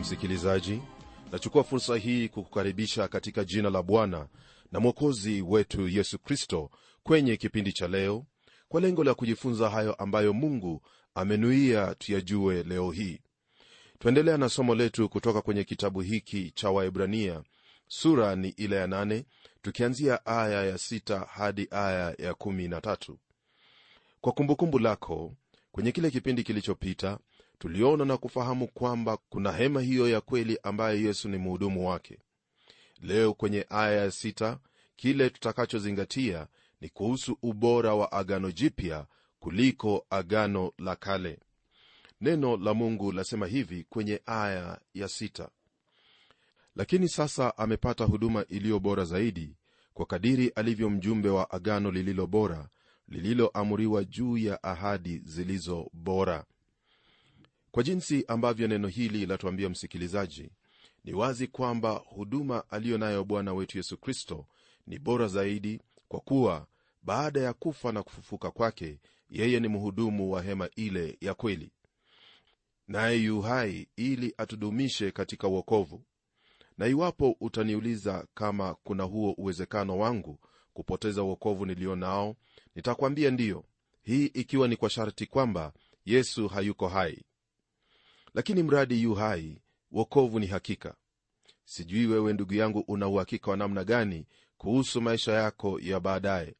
msikilizaji nachukua fursa hii kukukaribisha katika jina la bwana na mwokozi wetu yesu kristo kwenye kipindi cha leo kwa lengo la kujifunza hayo ambayo mungu amenuia tuyajue leo hii. Twaendelea na somo letu kutoka kwenye kitabu hiki cha waebrania sura ni ile ya nane tukianzia aya ya sita hadi aya ya kumi kwa kumbukumbu lako kwenye kile kipindi kilichopita tuliona na kufahamu kwamba kuna hema hiyo ya kweli ambayo yesu ni mhudumu wake. Leo kwenye aya ya sita kile tutakachozingatia ni kuhusu ubora wa agano jipya kuliko agano la kale. Neno la mungu lasema hivi kwenye aya ya sita. Lakini sasa amepata huduma iliyo bora zaidi kwa kadiri alivyo mjumbe wa agano lililo bora lililoamuriwa juu ya ahadi zilizo bora kwa jinsi ambavyo neno hili latuambia msikilizaji ni wazi kwamba huduma aliyo nayo bwana wetu yesu kristo ni bora zaidi kwa kuwa baada ya kufa na kufufuka kwake yeye ni mhudumu wa hema ile ya kweli. Naye yu hai ili atudumishe katika uokovu na iwapo utaniuliza kama kuna huo uwezekano wangu kupoteza uokovu nilio nao nitakwambia ndiyo. Hii ikiwa ni kwa sharti kwamba yesu hayuko hai lakini mradi yu hai wokovu ni hakika. Sijui wewe ndugu yangu una uhakika wa namna gani kuhusu maisha yako ya baadaye?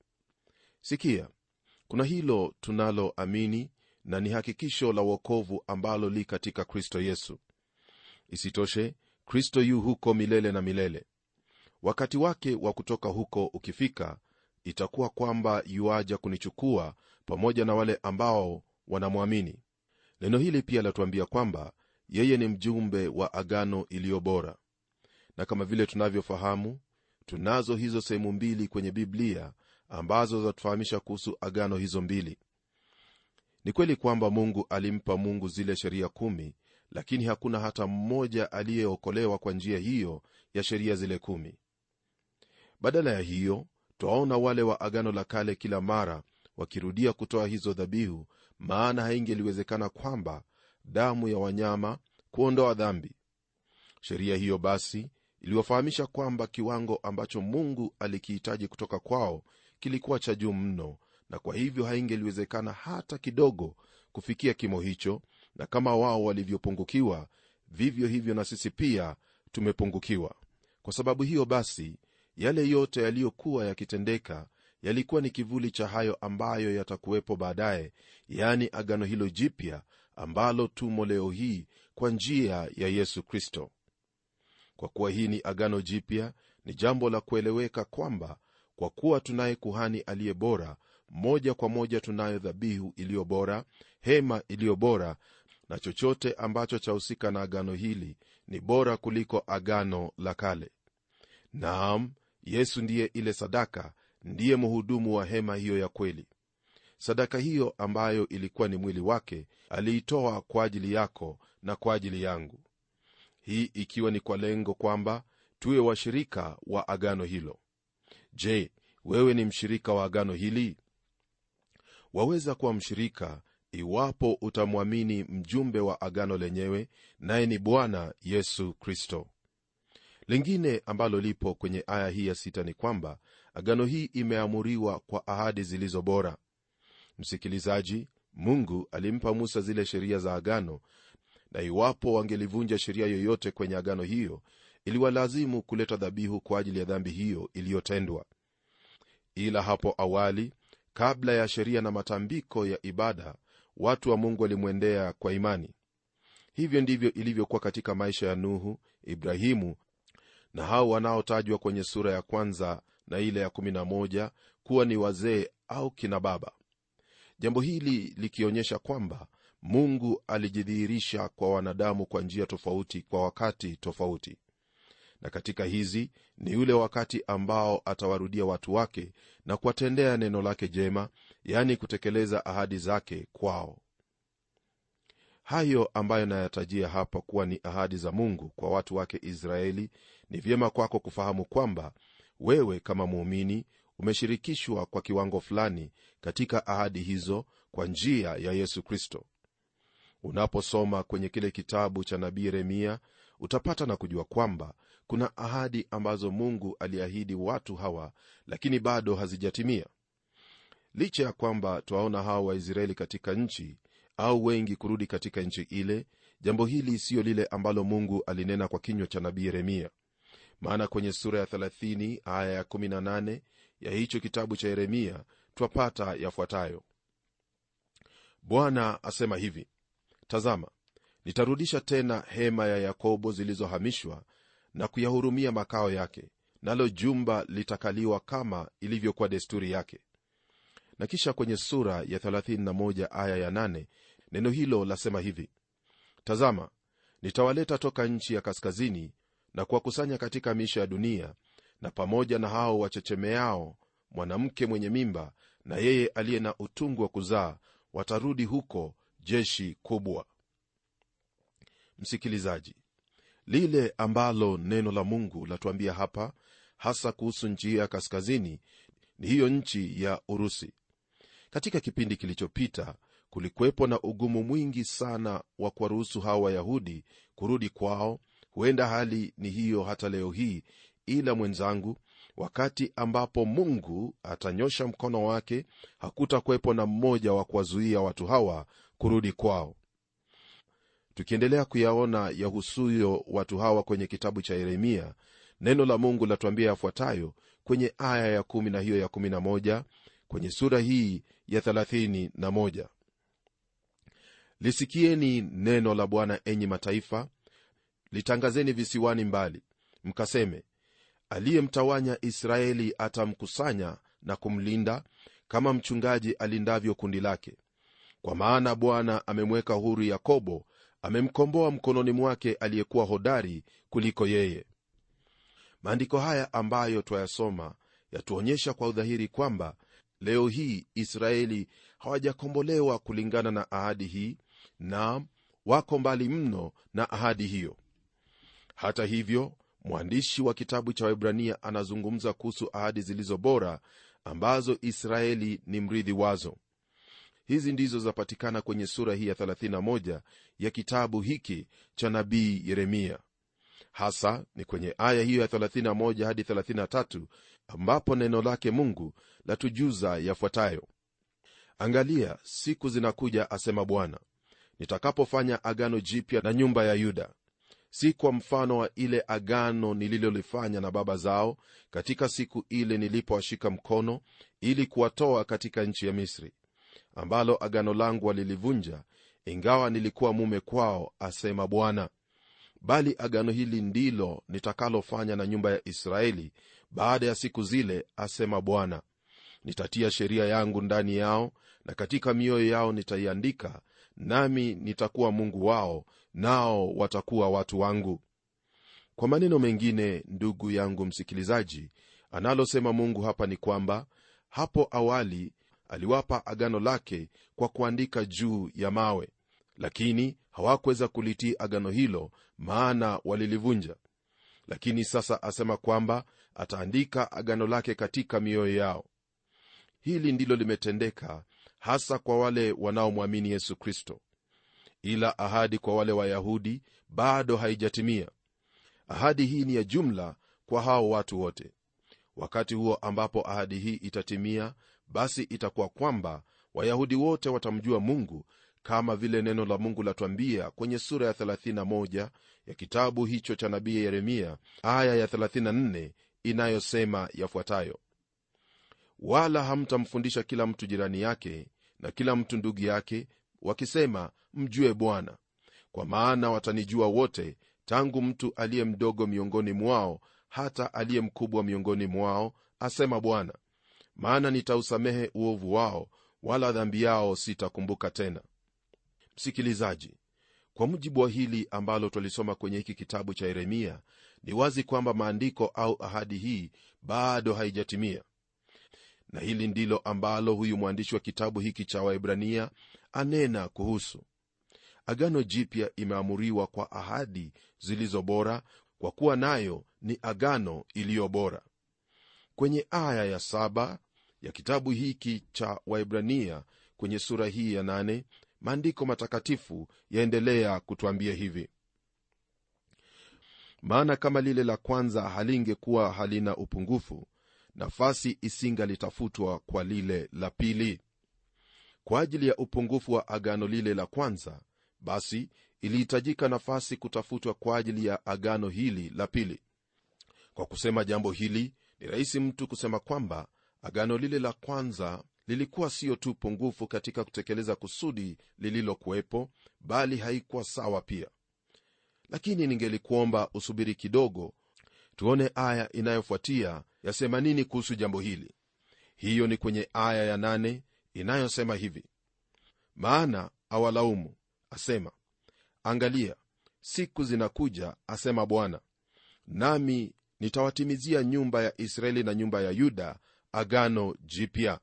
Sikia kuna hilo tunaloamini na ni hakikisho la wokovu ambalo li katika kristo yesu. Isitoshe kristo yu huko milele na milele. Wakati wake wa kutoka huko ukifika itakuwa kwamba yuaja kunichukua pamoja na wale ambao wanamwamini neno hili pia latuambia kwamba yeye ni mjumbe wa agano iliyo bora. Na kama vile tunavyofahamu tunazo hizo sehemu mbili kwenye biblia ambazo zatufahamisha kuhusu agano hizo mbili. Ni kweli kwamba mungu alimpa mungu zile sheria kumi lakini hakuna hata mmoja aliyeokolewa kwa njia hiyo ya sheria zile kumi. Badala ya hiyo twaona wale wa agano la kale kila mara wakirudia kutoa hizo dhabihu maana haingeliwezekana kwamba damu ya wanyama kuondoa dhambi. Sheria hiyo basi iliwafahamisha kwamba kiwango ambacho mungu alikihitaji kutoka kwao kilikuwa cha juu mno na kwa hivyo haingeliwezekana hata kidogo kufikia kimo hicho na kama wao walivyopungukiwa vivyo hivyo na sisi pia tumepungukiwa. Kwa sababu hiyo basi yale yote yaliyokuwa yakitendeka yalikuwa ni kivuli cha hayo ambayo yatakuwepo baadaye yaani agano hilo jipya ambalo tumo leo hii kwa njia ya yesu kristo. Kwa kuwa hii ni agano jipya ni jambo la kueleweka kwamba kwa kuwa tunaye kuhani aliye bora moja kwa moja tunayo dhabihu iliyo bora hema iliyo bora na chochote ambacho chahusika na agano hili ni bora kuliko agano la kale. Naam yesu ndiye ile sadaka ndiye mhudumu wa hema hiyo ya kweli. Sadaka hiyo ambayo ilikuwa ni mwili wake aliitoa kwa ajili yako na kwa ajili yangu. Hii ikiwa ni kwa lengo kwamba tuwe washirika wa agano hilo. Je wewe ni mshirika wa agano hili? Waweza kuwa mshirika iwapo utamwamini mjumbe wa agano lenyewe naye ni bwana yesu kristo. Lingine ambalo lipo kwenye aya hii ya sita ni kwamba agano hii imeamuriwa kwa ahadi zilizo bora. Msikilizaji mungu alimpa musa zile sheria za agano na iwapo wangelivunja sheria yoyote kwenye agano hiyo iliwalazimu kuleta dhabihu kwa ajili ya dhambi hiyo iliyotendwa. Ila hapo awali kabla ya sheria na matambiko ya ibada watu wa mungu walimwendea kwa imani. Hivyo ndivyo ilivyokuwa katika maisha ya nuhu ibrahimu na hao wanaotajwa kwenye sura ya kwanza na ile ya 11 kuwa ni wazee au kina baba. Jambo hili likionyesha kwamba mungu alijidhihirisha kwa wanadamu kwa njia tofauti kwa wakati tofauti. Na katika hizi ni yule wakati ambao atawarudia watu wake na kuwatendea neno lake jema yaani kutekeleza ahadi zake kwao. Hayo ambayo nayatajia hapa kuwa ni ahadi za mungu kwa watu wake israeli ni vyema kwako kufahamu kwamba wewe kama muumini umeshirikishwa kwa kiwango fulani katika ahadi hizo kwa njia ya yesu kristo. Unaposoma kwenye kile kitabu cha nabii yeremia utapata na kujua kwamba kuna ahadi ambazo mungu aliahidi watu hawa lakini bado hazijatimia. Licha ya kwamba twaona hawa waisraeli katika nchi au wengi kurudi katika nchi ile jambo hili siyo lile ambalo mungu alinena kwa kinywa cha nabii yeremia maana kwenye sura ya 30 aya ya 18 ya hicho kitabu cha yeremia twapata yafuatayo. Bwana asema hivi tazama nitarudisha tena hema ya yakobo zilizohamishwa na kuyahurumia makao yake nalo jumba litakaliwa kama ilivyokuwa desturi yake. Na kisha kwenye sura ya 31 aya ya 8 neno hilo lasema hivi tazama nitawaleta toka nchi ya kaskazini na kuwakusanya katika miisho ya dunia na pamoja na hao wachechemeao mwanamke mwenye mimba na yeye aliye na utungu wa kuzaa watarudi huko jeshi kubwa. Msikilizaji lile ambalo neno la mungu latuambia hapa hasa kuhusu njia ya kaskazini ni hiyo nchi ya urusi. Katika kipindi kilichopita kulikuwepo na ugumu mwingi sana wa kuwaruhusu hawa wayahudi kurudi kwao huenda hali ni hiyo hata leo hii ila mwenzangu wakati ambapo mungu atanyosha mkono wake hakutakuwepo na mmoja wa kuwazuia watu hawa kurudi kwao. Tukiendelea kuyaona yahusuyo watu hawa kwenye kitabu cha yeremia neno la mungu latuambia yafuatayo kwenye aya ya kumi na hiyo ya kumi na moja kwenye sura hii ya thelathini na moja. Lisikieni neno la bwana enyi mataifa litangazeni visiwani mbali. Mkaseme aliyemtawanya israeli atamkusanya na kumlinda kama mchungaji alindavyo kundi lake. Kwa maana bwana amemweka huru yakobo amemkomboa mkononi mwake aliyekuwa hodari kuliko yeye. Maandiko haya ambayo twayasoma yatuonyesha kwa udhahiri kwamba leo hii israeli hawajakombolewa kulingana na ahadi hii na wako mbali mno na ahadi hiyo hata hivyo mwandishi wa kitabu cha waibrania anazungumza kuhusu ahadi zilizo bora ambazo israeli ni mrithi wazo. Hizi ndizo zapatikana kwenye sura hii ya 31 ya kitabu hiki cha nabii yeremia. Hasa ni kwenye aya hiyo ya 31 hadi 33 ambapo neno lake mungu latujuza yafuatayo. Angalia siku zinakuja asema bwana nitakapofanya agano jipya na nyumba ya yuda si kwa mfano wa ile agano nililolifanya na baba zao katika siku ile nilipowashika mkono ili kuwatoa katika nchi ya misri ambalo agano langu walilivunja ingawa nilikuwa mume kwao asema bwana. Bali agano hili ndilo nitakalofanya na nyumba ya israeli baada ya siku zile asema bwana. Nitatia sheria yangu ndani yao na katika mioyo yao nitaiandika nami nitakuwa mungu wao nao watakuwa watu wangu. Kwa maneno mengine ndugu yangu msikilizaji analosema mungu hapa ni kwamba hapo awali aliwapa agano lake kwa kuandika juu ya mawe lakini hawakuweza kulitii agano hilo maana walilivunja. Lakini sasa asema kwamba ataandika agano lake katika mioyo yao. Hili ndilo limetendeka hasa kwa wale wanaomwamini yesu kristo. Ila ahadi kwa wale wayahudi bado haijatimia. Ahadi hii ni ya jumla kwa hao watu wote. Wakati huo ambapo ahadi hii itatimia basi itakuwa kwamba wayahudi wote watamjua mungu kama vile neno la mungu latwambia kwenye sura ya 31 ya kitabu hicho cha nabii yeremia aya ya 34 inayosema yafuatayo wala hamtamfundisha kila mtu jirani yake na kila mtu ndugu yake wakisema mjue bwana. Kwa maana watanijua wote tangu mtu aliye mdogo miongoni mwao hata aliye mkubwa miongoni mwao asema bwana. Maana nitausamehe uovu wao wala dhambi yao sitakumbuka tena. Msikilizaji kwa mujibu wa hili ambalo twalisoma kwenye hiki kitabu cha yeremia ni wazi kwamba maandiko au ahadi hii bado haijatimia na hili ndilo ambalo huyu mwandishi wa kitabu hiki cha waibrania anena kuhusu. Agano jipya imeamuriwa kwa ahadi zilizo bora kwa kuwa nayo ni agano iliyo bora. Kwenye aya ya saba ya kitabu hiki cha waibrania kwenye sura hii ya nane maandiko matakatifu yaendelea kutwambia hivi. Maana kama lile la kwanza halingekuwa halina upungufu nafasi isingalitafutwa kwa lile la pili. Kwa ajili ya upungufu wa agano lile la kwanza basi ilihitajika nafasi kutafutwa kwa ajili ya agano hili la pili. Kwa kusema jambo hili ni rahisi mtu kusema kwamba agano lile la kwanza lilikuwa siyo tu pungufu katika kutekeleza kusudi lililokuwepo bali haikuwa sawa pia. Lakini ningelikuomba usubiri kidogo tuone aya inayofuatia yasema nini kuhusu jambo hili? Hiyo ni kwenye aya ya nane inayosema hivi. Maana awalaumu asema angalia siku zinakuja asema bwana nami nitawatimizia nyumba ya israeli na nyumba ya yuda agano jipya.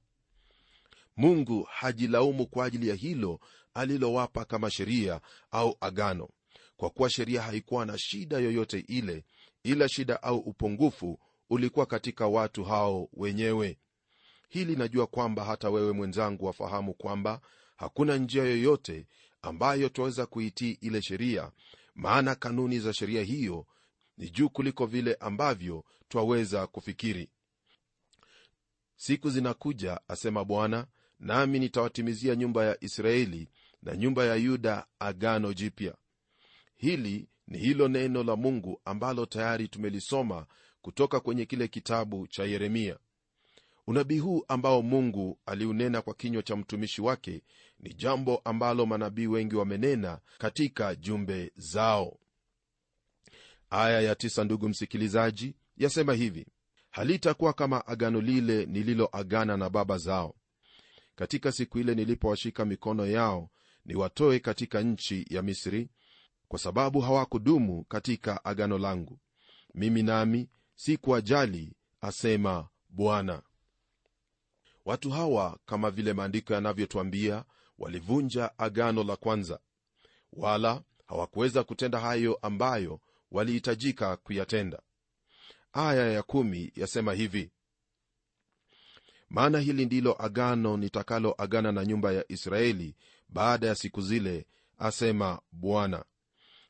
Mungu hajilaumu kwa ajili ya hilo alilowapa kama sheria au agano kwa kuwa sheria haikuwa na shida yoyote ile ila shida au upungufu ulikuwa katika watu hao wenyewe? Hili najua kwamba hata wewe mwenzangu wafahamu kwamba hakuna njia yoyote ambayo twaweza kuitii ile sheria maana kanuni za sheria hiyo ni juu kuliko vile ambavyo twaweza kufikiri. Siku zinakuja asema bwana nami nitawatimizia nyumba ya israeli na nyumba ya yuda agano jipya. Hili ni hilo neno la mungu ambalo tayari tumelisoma kutoka kwenye kile kitabu cha yeremia. Unabii huu ambao mungu aliunena kwa kinywa cha mtumishi wake ni jambo ambalo manabii wengi wamenena katika jumbe zao. Aya ya tisa ndugu msikilizaji yasema hivi halitakuwa kama agano lile nililoagana na baba zao. Katika siku ile nilipowashika mikono yao niwatoe katika nchi ya misri kwa sababu hawakudumu katika agano langu. Mimi nami sikuwajali asema bwana. Watu hawa kama vile maandiko yanavyotwambia walivunja agano la kwanza. Wala hawakuweza kutenda hayo ambayo walihitajika kuyatenda. Aya ya kumi yasema hivi maana hili ndilo agano nitakaloagana na nyumba ya israeli baada ya siku zile asema bwana.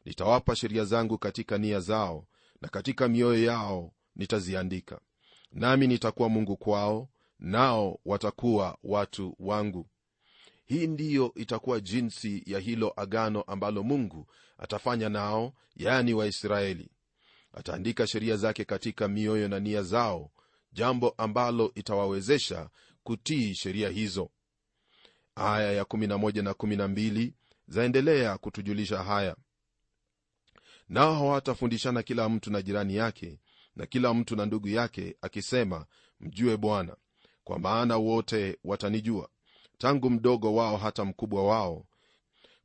Nitawapa sheria zangu katika nia zao na katika mioyo yao nitaziandika. Nami nitakuwa mungu kwao nao watakuwa watu wangu. Hii ndiyo itakuwa jinsi ya hilo agano ambalo mungu atafanya nao yani waisraeli. Ataandika sheria zake katika mioyo na nia zao jambo ambalo itawawezesha kutii sheria hizo. Aya ya 11 na 12 zaendelea kutujulisha haya. Nao hawatafundishana kila mtu na jirani yake na kila mtu na ndugu yake akisema mjue bwana kwa maana wote watanijua. Tangu mdogo wao hata mkubwa wao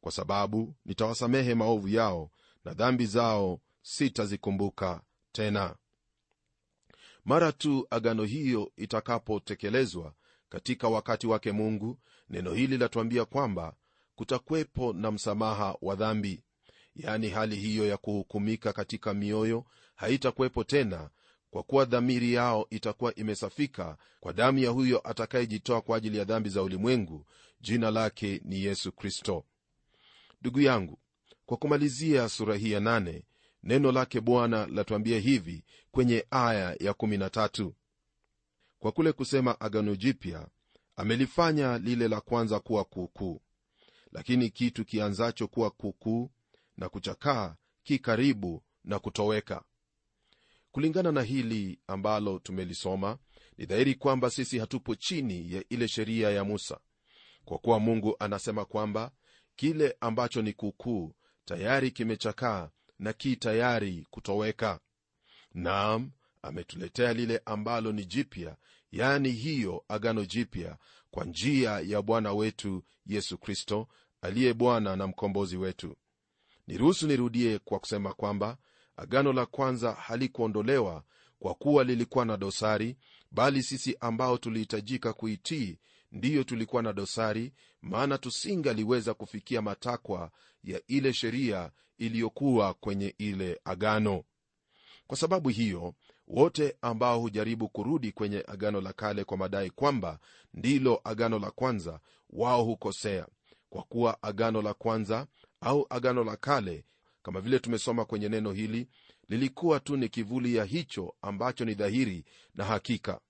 kwa sababu nitawasamehe maovu yao na dhambi zao sitazikumbuka tena. Mara tu agano hiyo itakapotekelezwa katika wakati wake mungu neno hili latuambia kwamba kutakwepo na msamaha wa dhambi yaani hali hiyo ya kuhukumika katika mioyo haitakuwepo tena kwa kuwa dhamiri yao itakuwa imesafika kwa damu ya huyo atakayejitoa kwa ajili ya dhambi za ulimwengu. Jina lake ni yesu kristo. Ndugu yangu kwa kumalizia sura hii ya nane neno lake bwana latuambia hivi kwenye aya ya 13 kwa kule kusema agano jipya amelifanya lile la kwanza kuwa kuukuu lakini kitu kianzacho kuwa kuukuu na kuchakaa kikaribu na kutoweka kulingana na hili ambalo tumelisoma ni dhahiri kwamba sisi hatupo chini ya ile sheria ya musa. Kwa kuwa mungu anasema kwamba kile ambacho ni kuukuu tayari kimechakaa na ki tayari kutoweka. Naam ametuletea lile ambalo ni jipya yani hiyo agano jipya kwa njia ya bwana wetu yesu kristo aliye bwana na mkombozi wetu. Niruhusu nirudie kwa kusema kwamba agano la kwanza halikuondolewa kwa kuwa lilikuwa na dosari bali sisi ambao tulihitajika kuitii ndiyo tulikuwa na dosari maana tusingaliweza kufikia matakwa ya ile sheria iliyokuwa kwenye ile agano. Kwa sababu hiyo wote ambao hujaribu kurudi kwenye agano la kale kwa madai kwamba ndilo agano la kwanza wao hukosea kwa kuwa agano la kwanza au agano la kale kama vile tumesoma kwenye neno hili lilikuwa tu ni kivuli ya hicho ambacho ni dhahiri na hakika.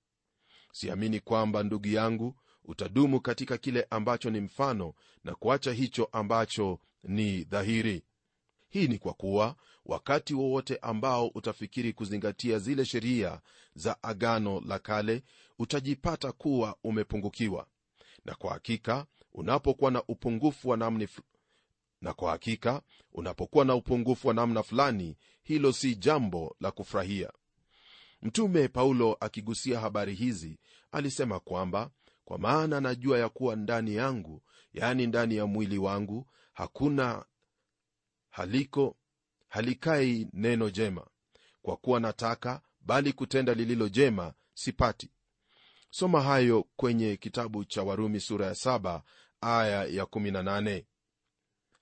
Siamini kwamba ndugu yangu utadumu katika kile ambacho ni mfano na kuacha hicho ambacho ni dhahiri. Hii ni kwa kuwa wakati wowote ambao utafikiri kuzingatia zile sheria za agano la kale utajipata kuwa umepungukiwa. Na kwa hakika unapokuwa na upungufu wa na kwa hakika unapokuwa na upungufu wa namna fulani hilo si jambo la kufurahia. Mtume paulo akigusia habari hizi alisema kwamba kwa maana najua ya kuwa ndani yangu yaani ndani ya mwili wangu hakuna haliko halikai neno jema. Kwa kuwa nataka bali kutenda lililo jema sipati. Soma hayo kwenye kitabu cha warumi sura ya 7 aya ya 18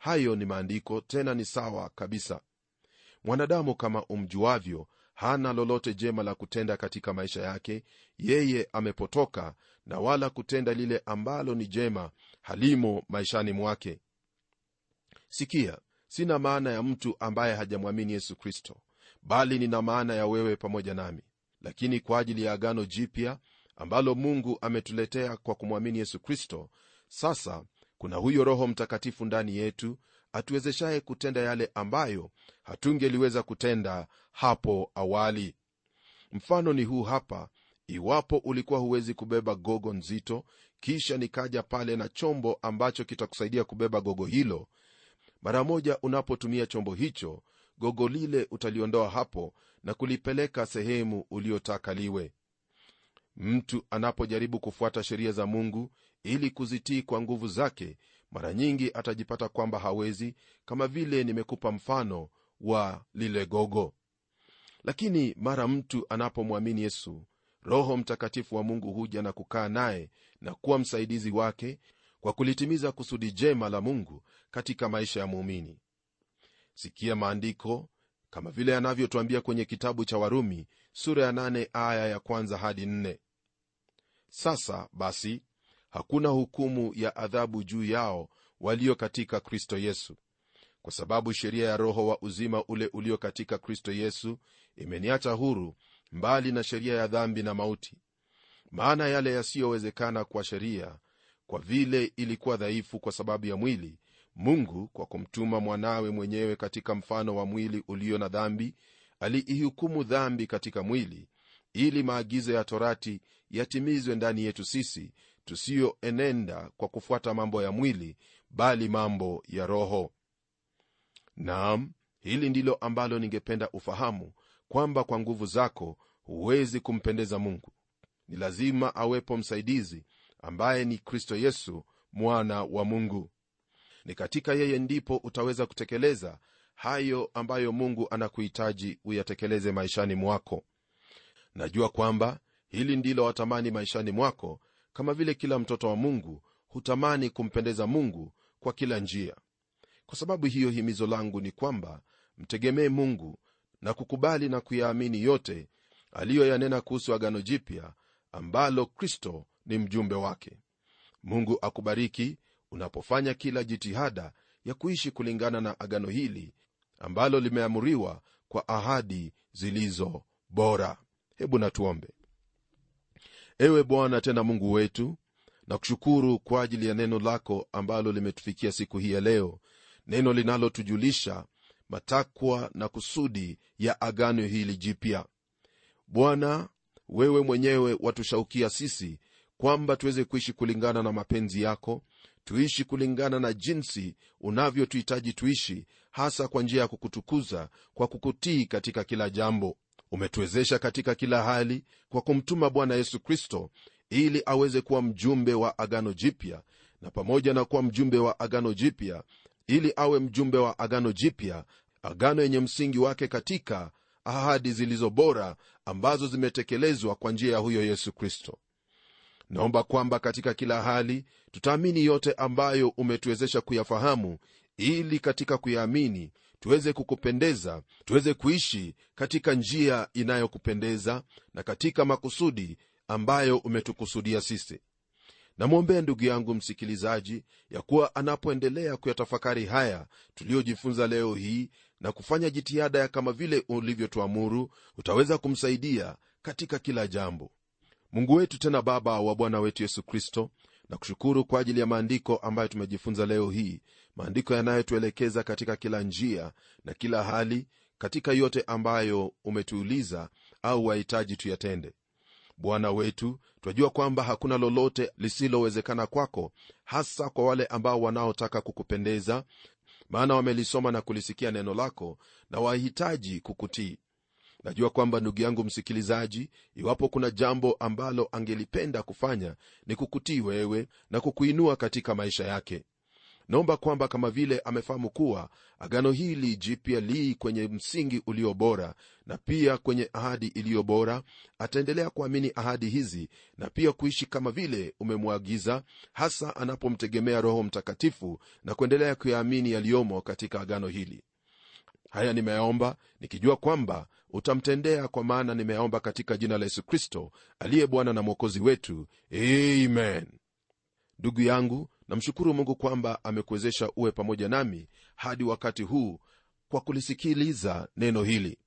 hayo ni maandiko tena ni sawa kabisa. Mwanadamu kama umjuavyo hana lolote jema la kutenda katika maisha yake. Yeye amepotoka na wala kutenda lile ambalo ni jema halimo maishani mwake. Sikia sina maana ya mtu ambaye hajamwamini yesu kristo bali nina maana ya wewe pamoja nami. Lakini kwa ajili ya agano jipya ambalo mungu ametuletea kwa kumwamini yesu kristo sasa kuna huyo roho mtakatifu ndani yetu atuwezeshaye kutenda yale ambayo hatungeliweza kutenda hapo awali. Mfano ni huu hapa iwapo ulikuwa huwezi kubeba gogo nzito kisha nikaja pale na chombo ambacho kitakusaidia kubeba gogo hilo mara moja unapotumia chombo hicho gogo lile utaliondoa hapo na kulipeleka sehemu uliotaka liwe. Mtu anapojaribu kufuata sheria za mungu ili kuzitii kwa nguvu zake mara nyingi atajipata kwamba hawezi kama vile nimekupa mfano wa lile gogo. Lakini mara mtu anapomwamini yesu roho mtakatifu wa mungu huja na kukaa naye na kuwa msaidizi wake kwa kulitimiza kusudi jema la mungu katika maisha ya muumini. Sikia maandiko kama vile yanavyotwambia kwenye kitabu cha warumi sura ya 8 aya ya kwanza hadi 4 sasa basi hakuna hukumu ya adhabu juu yao walio katika kristo yesu. Kwa sababu sheria ya roho wa uzima ule ulio katika kristo yesu imeniacha huru mbali na sheria ya dhambi na mauti. Maana yale yasiyowezekana kwa sheria kwa vile ilikuwa dhaifu kwa sababu ya mwili mungu kwa kumtuma mwanawe mwenyewe katika mfano wa mwili ulio na dhambi aliihukumu dhambi katika mwili ili maagizo ya torati yatimizwe ndani yetu sisi tusiyoenenda kwa kufuata mambo ya mwili bali mambo ya roho. Naam hili ndilo ambalo ningependa ufahamu kwamba kwa nguvu zako huwezi kumpendeza mungu. Ni lazima awepo msaidizi ambaye ni kristo yesu mwana wa mungu. Ni katika yeye ndipo utaweza kutekeleza hayo ambayo mungu anakuhitaji uyatekeleze maishani mwako. Najua kwamba hili ndilo watamani maishani mwako kama vile kila mtoto wa mungu hutamani kumpendeza mungu kwa kila njia. Kwa sababu hiyo himizo langu ni kwamba mtegemee mungu na kukubali na kuyaamini yote aliyoyanena kuhusu agano jipya ambalo kristo ni mjumbe wake. Mungu akubariki unapofanya kila jitihada ya kuishi kulingana na agano hili ambalo limeamuriwa kwa ahadi zilizo bora. Hebu natuombe ewe bwana tena mungu wetu na kushukuru kwa ajili ya neno lako ambalo limetufikia siku hii ya leo neno linalotujulisha matakwa na kusudi ya agano hili jipya. Bwana wewe mwenyewe watushaukia sisi kwamba tuweze kuishi kulingana na mapenzi yako tuishi kulingana na jinsi unavyotuhitaji tuishi hasa kwa njia ya kukutukuza kwa kukutii katika kila jambo umetuwezesha katika kila hali kwa kumtuma bwana yesu kristo ili aweze kuwa mjumbe wa agano jipya na pamoja na kuwa mjumbe wa agano jipya ili awe mjumbe wa agano jipya agano yenye msingi wake katika ahadi zilizo bora ambazo zimetekelezwa kwa njia ya huyo yesu kristo. Naomba kwamba katika kila hali tutaamini yote ambayo umetuwezesha kuyafahamu ili katika kuyaamini tuweze kukupendeza tuweze kuishi katika njia inayokupendeza na katika makusudi ambayo umetukusudia sisi. Namwombea ndugu yangu msikilizaji ya kuwa anapoendelea kuyatafakari haya tuliyojifunza leo hii na kufanya jitihada ya kama vile ulivyotuamuru utaweza kumsaidia katika kila jambo. Mungu wetu tena baba wa bwana wetu yesu kristo na kushukuru kwa ajili ya maandiko ambayo tumejifunza leo hii. Maandiko yanayotuelekeza katika kila njia na kila hali katika yote ambayo umetuuliza au wahitaji tuyatende. Bwana wetu twajua kwamba hakuna lolote lisilowezekana kwako hasa kwa wale ambao wanaotaka kukupendeza maana wamelisoma na kulisikia neno lako na wahitaji kukutii najua kwamba ndugu yangu msikilizaji iwapo kuna jambo ambalo angelipenda kufanya ni kukutii wewe na kukuinua katika maisha yake. Naomba kwamba kama vile amefahamu kuwa agano hili jipya lii kwenye msingi ulio bora na pia kwenye ahadi iliyo bora ataendelea kuamini ahadi hizi na pia kuishi kama vile umemwagiza hasa anapomtegemea roho mtakatifu na kuendelea kuyaamini yaliyomo katika agano hili haya nimeyaomba nikijua kwamba utamtendea kwa maana nimeyaomba katika jina la yesu kristo aliye bwana na mwokozi wetu. Amen. Ndugu yangu namshukuru mungu kwamba amekuwezesha uwe pamoja nami hadi wakati huu kwa kulisikiliza neno hili.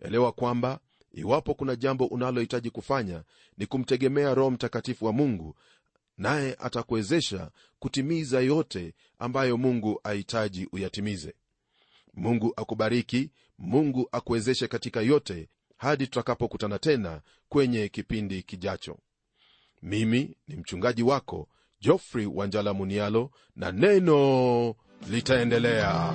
Elewa kwamba iwapo kuna jambo unalohitaji kufanya ni kumtegemea roho mtakatifu wa mungu naye atakuwezesha kutimiza yote ambayo mungu ahitaji uyatimize mungu akubariki mungu akuwezeshe katika yote hadi tutakapokutana tena kwenye kipindi kijacho. Mimi ni mchungaji wako jofrey wanjala munialo na neno litaendelea